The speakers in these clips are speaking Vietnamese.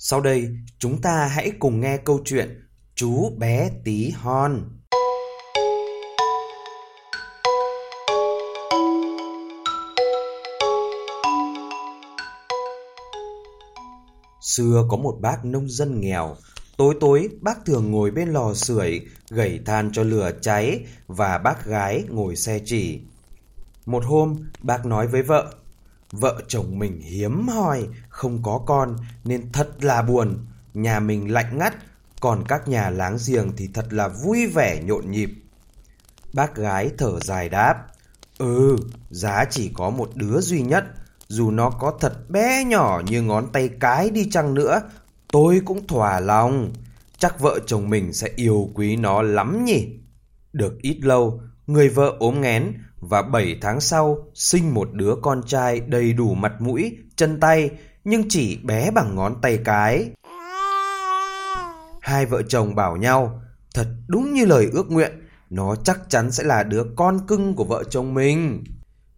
Sau đây, chúng ta hãy cùng nghe câu chuyện Chú bé tí hon. Xưa có một bác nông dân nghèo, tối tối bác thường ngồi bên lò sưởi gẩy than cho lửa cháy và bác gái ngồi xe chỉ. Một hôm, bác nói với vợ, vợ chồng mình hiếm hoi, không có con nên thật là buồn, nhà mình lạnh ngắt, còn các nhà láng giềng thì thật là vui vẻ nhộn nhịp. Bác gái thở dài đáp, Ừ, giá chỉ có một đứa duy nhất, dù nó có thật bé nhỏ như ngón tay cái đi chăng nữa, tôi cũng thỏa lòng. Chắc vợ chồng mình sẽ yêu quý nó lắm nhỉ. Được ít lâu, người vợ ốm nghén và 7 tháng sau sinh một đứa con trai đầy đủ mặt mũi, chân tay, nhưng chỉ bé bằng ngón tay cái. Hai vợ chồng bảo nhau, thật đúng như lời ước nguyện, nó chắc chắn sẽ là đứa con cưng của vợ chồng mình.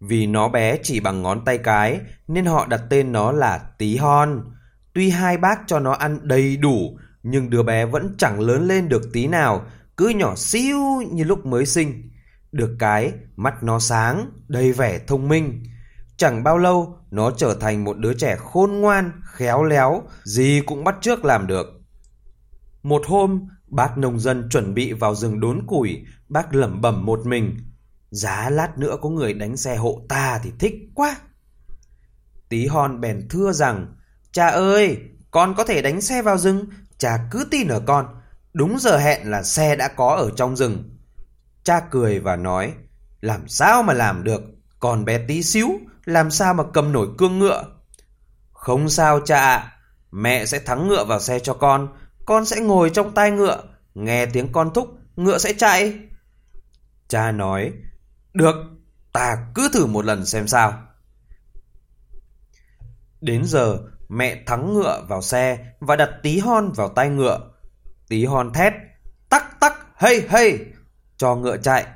Vì nó bé chỉ bằng ngón tay cái nên họ đặt tên nó là Tí Hon. Tuy hai bác cho nó ăn đầy đủ nhưng đứa bé vẫn chẳng lớn lên được tí nào, cứ nhỏ xíu như lúc mới sinh. Được cái, mắt nó sáng, đầy vẻ thông minh. Chẳng bao lâu, nó trở thành một đứa trẻ khôn ngoan, khéo léo, gì cũng bắt trước làm được. Một hôm, bác nông dân chuẩn bị vào rừng đốn củi, bác lẩm bẩm một mình. Giá lát nữa có người đánh xe hộ ta thì thích quá. Tí hon bèn thưa rằng, cha ơi, con có thể đánh xe vào rừng, cha cứ tin ở con. Đúng giờ hẹn là xe đã có ở trong rừng. Cha cười và nói, làm sao mà làm được, còn bé tí xíu, làm sao mà cầm nổi cương ngựa. Không sao cha ạ mẹ sẽ thắng ngựa vào xe cho con, con sẽ ngồi trong tai ngựa, nghe tiếng con thúc, ngựa sẽ chạy. Cha nói, được, ta cứ thử một lần xem sao. Đến giờ, mẹ thắng ngựa vào xe và đặt tí hon vào tay ngựa. Tí hon thét, tắc tắc, hey hey, cho ngựa chạy.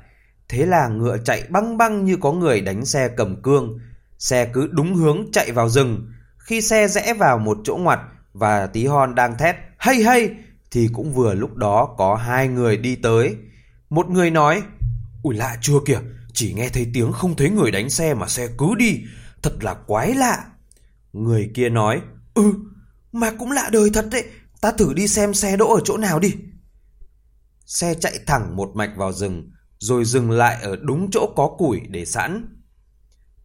Thế là ngựa chạy băng băng như có người đánh xe cầm cương. Xe cứ đúng hướng chạy vào rừng. Khi xe rẽ vào một chỗ ngoặt và tí hon đang thét, hay hay, thì cũng vừa lúc đó có hai người đi tới. Một người nói, ui lạ chưa kìa, chỉ nghe thấy tiếng không thấy người đánh xe mà xe cứ đi, thật là quái lạ. Người kia nói, ừ, mà cũng lạ đời thật đấy, ta thử đi xem xe đỗ ở chỗ nào đi. Xe chạy thẳng một mạch vào rừng, rồi dừng lại ở đúng chỗ có củi để sẵn.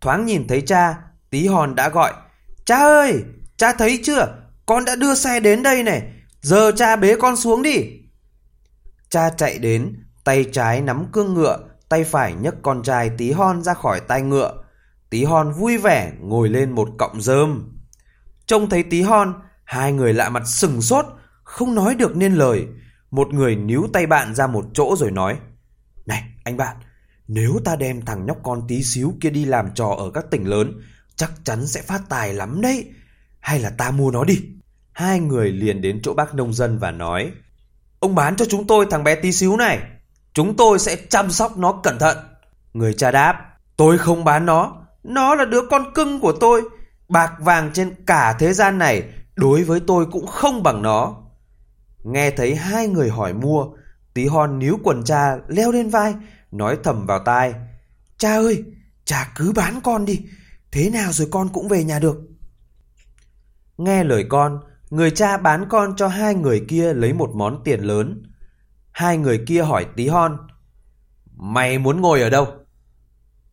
Thoáng nhìn thấy cha, tí hòn đã gọi, cha ơi, cha thấy chưa, con đã đưa xe đến đây này, giờ cha bế con xuống đi. Cha chạy đến, tay trái nắm cương ngựa, tay phải nhấc con trai tí hon ra khỏi tay ngựa. Tí hon vui vẻ ngồi lên một cọng rơm. Trông thấy tí hon, hai người lạ mặt sừng sốt, không nói được nên lời. Một người níu tay bạn ra một chỗ rồi nói, Này anh bạn, nếu ta đem thằng nhóc con tí xíu kia đi làm trò ở các tỉnh lớn, chắc chắn sẽ phát tài lắm đấy. Hay là ta mua nó đi? Hai người liền đến chỗ bác nông dân và nói, Ông bán cho chúng tôi thằng bé tí xíu này, chúng tôi sẽ chăm sóc nó cẩn thận. Người cha đáp, tôi không bán nó, nó là đứa con cưng của tôi. Bạc vàng trên cả thế gian này đối với tôi cũng không bằng nó. Nghe thấy hai người hỏi mua, tí hon níu quần cha leo lên vai, nói thầm vào tai. Cha ơi, cha cứ bán con đi, thế nào rồi con cũng về nhà được. Nghe lời con, người cha bán con cho hai người kia lấy một món tiền lớn. Hai người kia hỏi tí hon, Mày muốn ngồi ở đâu?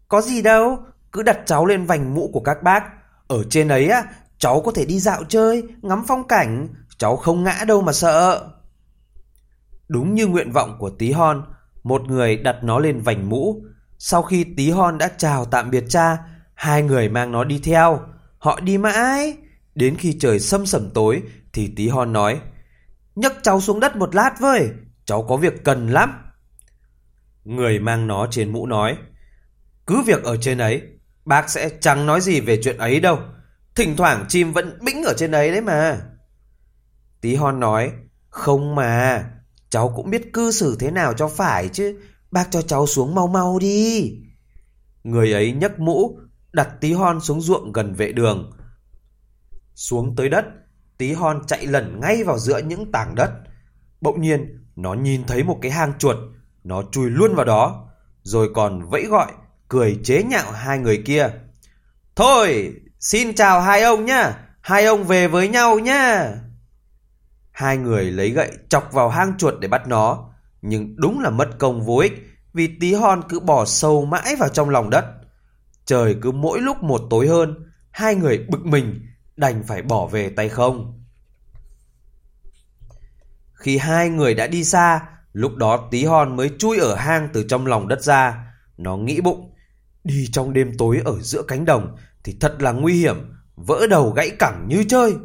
Có gì đâu, cứ đặt cháu lên vành mũ của các bác. Ở trên ấy á, cháu có thể đi dạo chơi, ngắm phong cảnh, cháu không ngã đâu mà sợ. Đúng như nguyện vọng của tí hon, một người đặt nó lên vành mũ. Sau khi tí hon đã chào tạm biệt cha, hai người mang nó đi theo. Họ đi mãi. Đến khi trời sâm sẩm tối thì tí hon nói nhấc cháu xuống đất một lát với, cháu có việc cần lắm. Người mang nó trên mũ nói cứ việc ở trên ấy, bác sẽ chẳng nói gì về chuyện ấy đâu. Thỉnh thoảng chim vẫn bĩnh ở trên ấy đấy mà. Tí hon nói, không mà, cháu cũng biết cư xử thế nào cho phải chứ. Bác cho cháu xuống mau mau đi. Người ấy nhấc mũ, đặt tí hon xuống ruộng gần vệ đường. Xuống tới đất, tí hon chạy lẩn ngay vào giữa những tảng đất. Bỗng nhiên, nó nhìn thấy một cái hang chuột, nó chui luôn vào đó, rồi còn vẫy gọi, cười chế nhạo hai người kia. Thôi, xin chào hai ông nhá, hai ông về với nhau nhá. Hai người lấy gậy chọc vào hang chuột để bắt nó, nhưng đúng là mất công vô ích vì tí hon cứ bỏ sâu mãi vào trong lòng đất. Trời cứ mỗi lúc một tối hơn, hai người bực mình đành phải bỏ về tay không. Khi hai người đã đi xa, lúc đó tí hon mới chui ở hang từ trong lòng đất ra. Nó nghĩ bụng, đi trong đêm tối ở giữa cánh đồng thì thật là nguy hiểm, vỡ đầu gãy cẳng như chơi.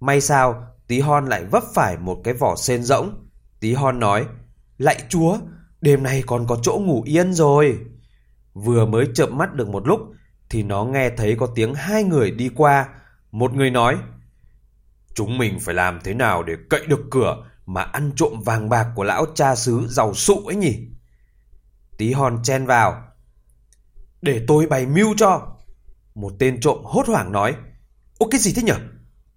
May sao, tí hon lại vấp phải một cái vỏ sen rỗng. Tí hon nói, lạy chúa, đêm nay còn có chỗ ngủ yên rồi. Vừa mới chợp mắt được một lúc thì nó nghe thấy có tiếng hai người đi qua. Một người nói, Chúng mình phải làm thế nào để cậy được cửa mà ăn trộm vàng bạc của lão cha xứ giàu sụ ấy nhỉ? Tí hon chen vào. Để tôi bày mưu cho. Một tên trộm hốt hoảng nói. Ô cái gì thế nhở?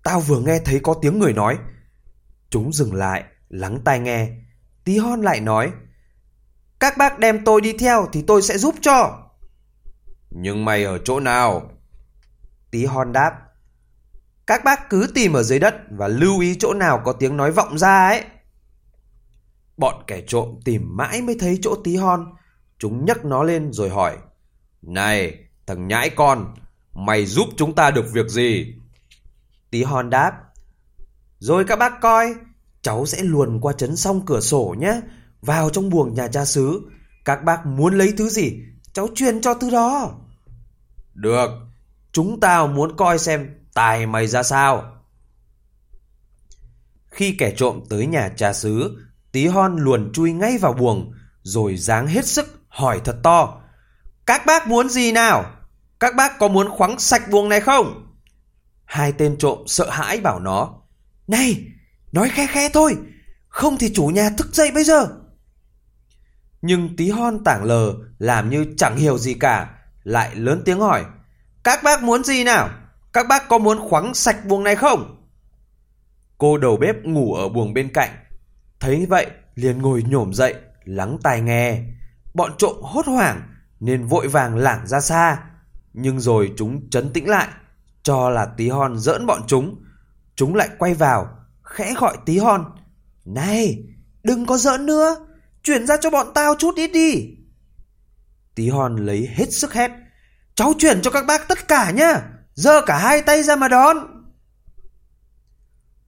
Tao vừa nghe thấy có tiếng người nói. Chúng dừng lại, lắng tai nghe. Tí hon lại nói. Các bác đem tôi đi theo thì tôi sẽ giúp cho. Nhưng mày ở chỗ nào? Tí hon đáp. Các bác cứ tìm ở dưới đất và lưu ý chỗ nào có tiếng nói vọng ra ấy. Bọn kẻ trộm tìm mãi mới thấy chỗ tí hon. Chúng nhấc nó lên rồi hỏi. Này, thằng nhãi con, mày giúp chúng ta được việc gì? Tí hon đáp. Rồi các bác coi, cháu sẽ luồn qua chấn song cửa sổ nhé, vào trong buồng nhà cha xứ. Các bác muốn lấy thứ gì, cháu truyền cho thứ đó. Được, chúng tao muốn coi xem tài mày ra sao. Khi kẻ trộm tới nhà cha xứ, tí hon luồn chui ngay vào buồng, rồi dáng hết sức hỏi thật to. Các bác muốn gì nào? Các bác có muốn khoáng sạch buồng này không? Hai tên trộm sợ hãi bảo nó. Này, nói khe khe thôi, không thì chủ nhà thức dậy bây giờ. Nhưng tí hon tảng lờ làm như chẳng hiểu gì cả, lại lớn tiếng hỏi. Các bác muốn gì nào? Các bác có muốn khoáng sạch buồng này không? Cô đầu bếp ngủ ở buồng bên cạnh. Thấy vậy liền ngồi nhổm dậy, lắng tai nghe. Bọn trộm hốt hoảng nên vội vàng lảng ra xa. Nhưng rồi chúng chấn tĩnh lại, cho là tí hon giỡn bọn chúng. Chúng lại quay vào, khẽ gọi tí hon. Này, đừng có giỡn nữa, chuyển ra cho bọn tao chút ít đi. Tí hon lấy hết sức hét. Cháu chuyển cho các bác tất cả nhá, giơ cả hai tay ra mà đón.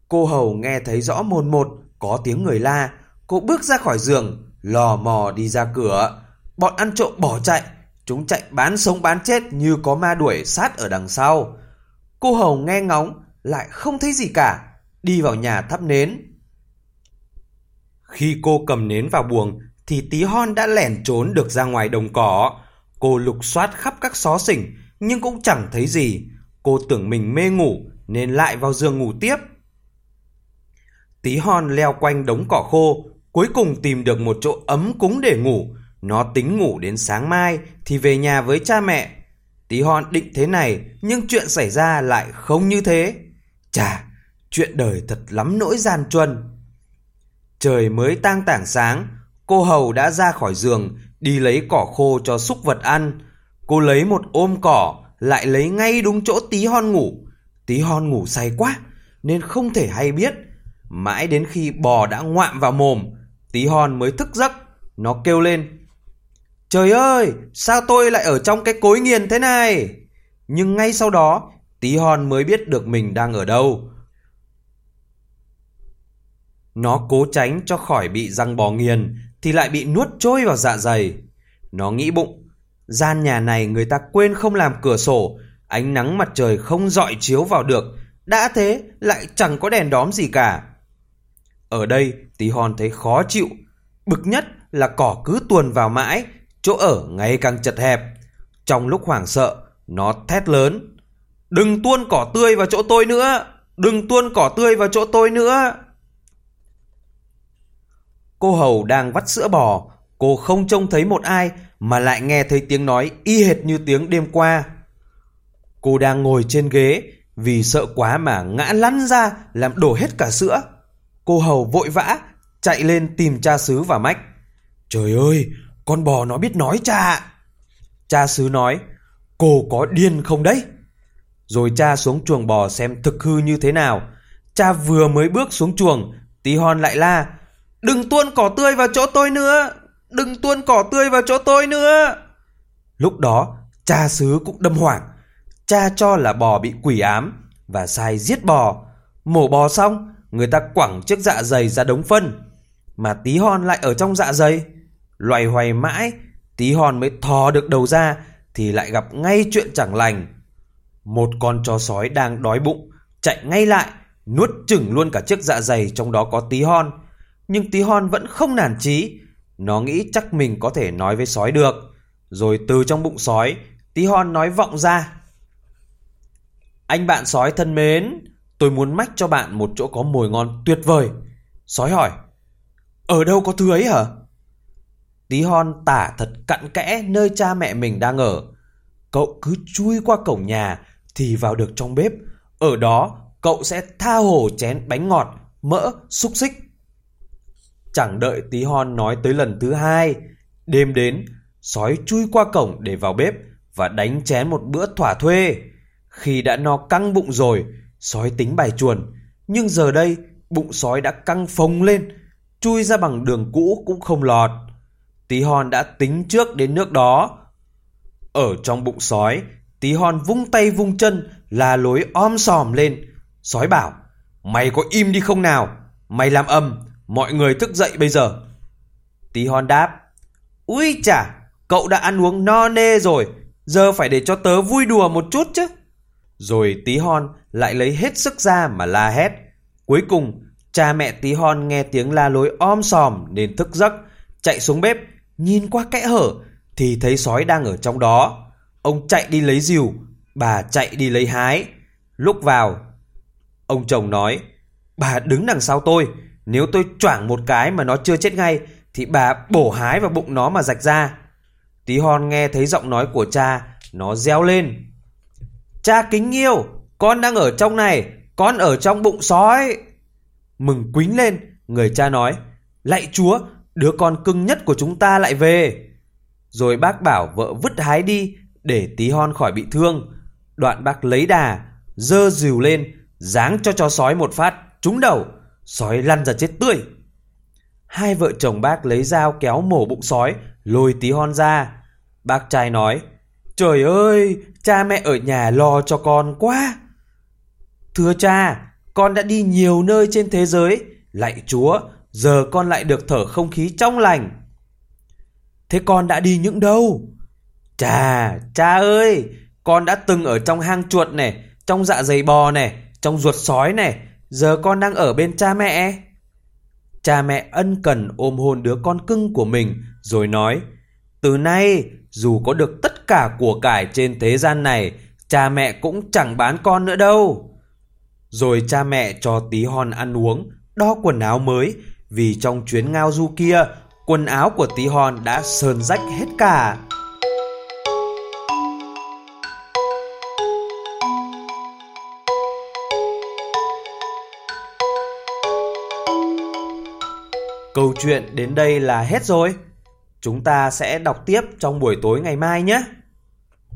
Cô hầu nghe thấy rõ mồn một, có tiếng người la. Cô bước ra khỏi giường, lò mò đi ra cửa. Bọn ăn trộm bỏ chạy, chúng chạy bán sống bán chết như có ma đuổi sát ở đằng sau. Cô hầu nghe ngóng, lại không thấy gì cả, đi vào nhà thắp nến. Khi cô cầm nến vào buồng, thì tí hon đã lẻn trốn được ra ngoài đồng cỏ. Cô lục soát khắp các xó xỉnh, nhưng cũng chẳng thấy gì. Cô tưởng mình mê ngủ, nên lại vào giường ngủ tiếp. Tí hon leo quanh đống cỏ khô, cuối cùng tìm được một chỗ ấm cúng để ngủ. Nó tính ngủ đến sáng mai thì về nhà với cha mẹ. Tí hon định thế này, nhưng chuyện xảy ra lại không như thế. Chà, chuyện đời thật lắm nỗi gian truân. Trời mới tang tảng sáng, cô hầu đã ra khỏi giường, đi lấy cỏ khô cho súc vật ăn. Cô lấy một ôm cỏ, lại lấy ngay đúng chỗ tí hon ngủ. Tí hon ngủ say quá, nên không thể hay biết. Mãi đến khi bò đã ngoạm vào mồm, tí hon mới thức giấc. Nó kêu lên, Trời ơi, sao tôi lại ở trong cái cối nghiền thế này? Nhưng ngay sau đó, tí hon mới biết được mình đang ở đâu. Nó cố tránh cho khỏi bị răng bò nghiền thì lại bị nuốt trôi vào dạ dày. Nó nghĩ bụng, gian nhà này người ta quên không làm cửa sổ, ánh nắng mặt trời không dọi chiếu vào được, đã thế lại chẳng có đèn đóm gì cả. Ở đây tí hon thấy khó chịu, bực nhất là cỏ cứ tuồn vào mãi, chỗ ở ngày càng chật hẹp. Trong lúc hoảng sợ, nó thét lớn. Đừng tuôn cỏ tươi vào chỗ tôi nữa! Đừng tuôn cỏ tươi vào chỗ tôi nữa! Cô hầu đang vắt sữa bò, cô không trông thấy một ai mà lại nghe thấy tiếng nói y hệt như tiếng đêm qua. Cô đang ngồi trên ghế, vì sợ quá mà ngã lăn ra làm đổ hết cả sữa. Cô hầu vội vã chạy lên tìm cha xứ và mách. Trời ơi, con bò nó biết nói cha. Cha xứ nói, cô có điên không đấy? Rồi cha xuống chuồng bò xem thực hư như thế nào. Cha vừa mới bước xuống chuồng, tí hon lại la. Đừng tuôn cỏ tươi vào chỗ tôi nữa! Đừng tuôn cỏ tươi vào chỗ tôi nữa! Lúc đó, cha xứ cũng đâm hoảng. Cha cho là bò bị quỷ ám và sai giết bò. Mổ bò xong, người ta quẳng chiếc dạ dày ra đống phân. Mà tí hon lại ở trong dạ dày. Loài hoay mãi, tí hon mới thò được đầu ra thì lại gặp ngay chuyện chẳng lành. Một con chó sói đang đói bụng, chạy ngay lại, nuốt chửng luôn cả chiếc dạ dày trong đó có tí hon. Nhưng tí hon vẫn không nản chí, nó nghĩ chắc mình có thể nói với sói được. Rồi từ trong bụng sói, tí hon nói vọng ra. Anh bạn sói thân mến, tôi muốn mách cho bạn một chỗ có mồi ngon tuyệt vời. Sói hỏi, ở đâu có thứ ấy hả? Tí hon tả thật cặn kẽ nơi cha mẹ mình đang ở. Cậu cứ chui qua cổng nhà thì vào được trong bếp. Ở đó cậu sẽ tha hồ chén bánh ngọt, mỡ, xúc xích. Chẳng đợi tí hon nói tới lần thứ hai. Đêm đến, sói chui qua cổng để vào bếp và đánh chén một bữa thỏa thuê. Khi đã no căng bụng rồi, sói tính bài chuồn. Nhưng giờ đây, bụng sói đã căng phồng lên, chui ra bằng đường cũ cũng không lọt. Tí hon đã tính trước đến nước đó. Ở trong bụng sói, tí hon vung tay vung chân, là lối om sòm lên. Sói bảo, mày có im đi không nào? Mày làm âm, mọi người thức dậy bây giờ. Tí hon đáp, ui chả, cậu đã ăn uống no nê rồi, giờ phải để cho tớ vui đùa một chút chứ. Rồi tí hon lại lấy hết sức ra mà la hét. Cuối cùng, cha mẹ tí hon nghe tiếng la lối om sòm nên thức giấc, chạy xuống bếp, nhìn qua kẽ hở thì thấy sói đang ở trong đó. Ông chạy đi lấy rìu, bà chạy đi lấy hái. Lúc vào, ông chồng nói, bà đứng đằng sau tôi, nếu tôi choảng một cái mà nó chưa chết ngay thì bà bổ hái vào bụng nó mà rạch ra. Tí hon nghe thấy giọng nói của cha, nó reo lên. Cha kính yêu, con đang ở trong này, con ở trong bụng sói. Mừng quính lên, người cha nói, lạy chúa, đứa con cưng nhất của chúng ta lại về. Rồi bác bảo vợ vứt hái đi để tí hon khỏi bị thương. Đoạn bác lấy đà, dơ dìu lên, giáng cho chó sói một phát, trúng đầu, sói lăn ra chết tươi. Hai vợ chồng bác lấy dao kéo mổ bụng sói, lôi tí hon ra. Bác trai nói, trời ơi, cha mẹ ở nhà lo cho con quá. Thưa cha, con đã đi nhiều nơi trên thế giới, lạy chúa, giờ con lại được thở không khí trong lành. Thế con đã đi những đâu? Chà, cha ơi, con đã từng ở trong hang chuột này, trong dạ dày bò này, trong ruột sói này, giờ con đang ở bên cha mẹ. Cha mẹ ân cần ôm hôn đứa con cưng của mình, rồi nói, từ nay, dù có được tất cả của cải trên thế gian này, cha mẹ cũng chẳng bán con nữa đâu. Rồi cha mẹ cho tí hon ăn uống, đo quần áo mới, vì trong chuyến ngao du kia, quần áo của tí hon đã sơn rách hết cả. Câu chuyện đến đây là hết rồi. Chúng ta sẽ đọc tiếp trong buổi tối ngày mai nhé.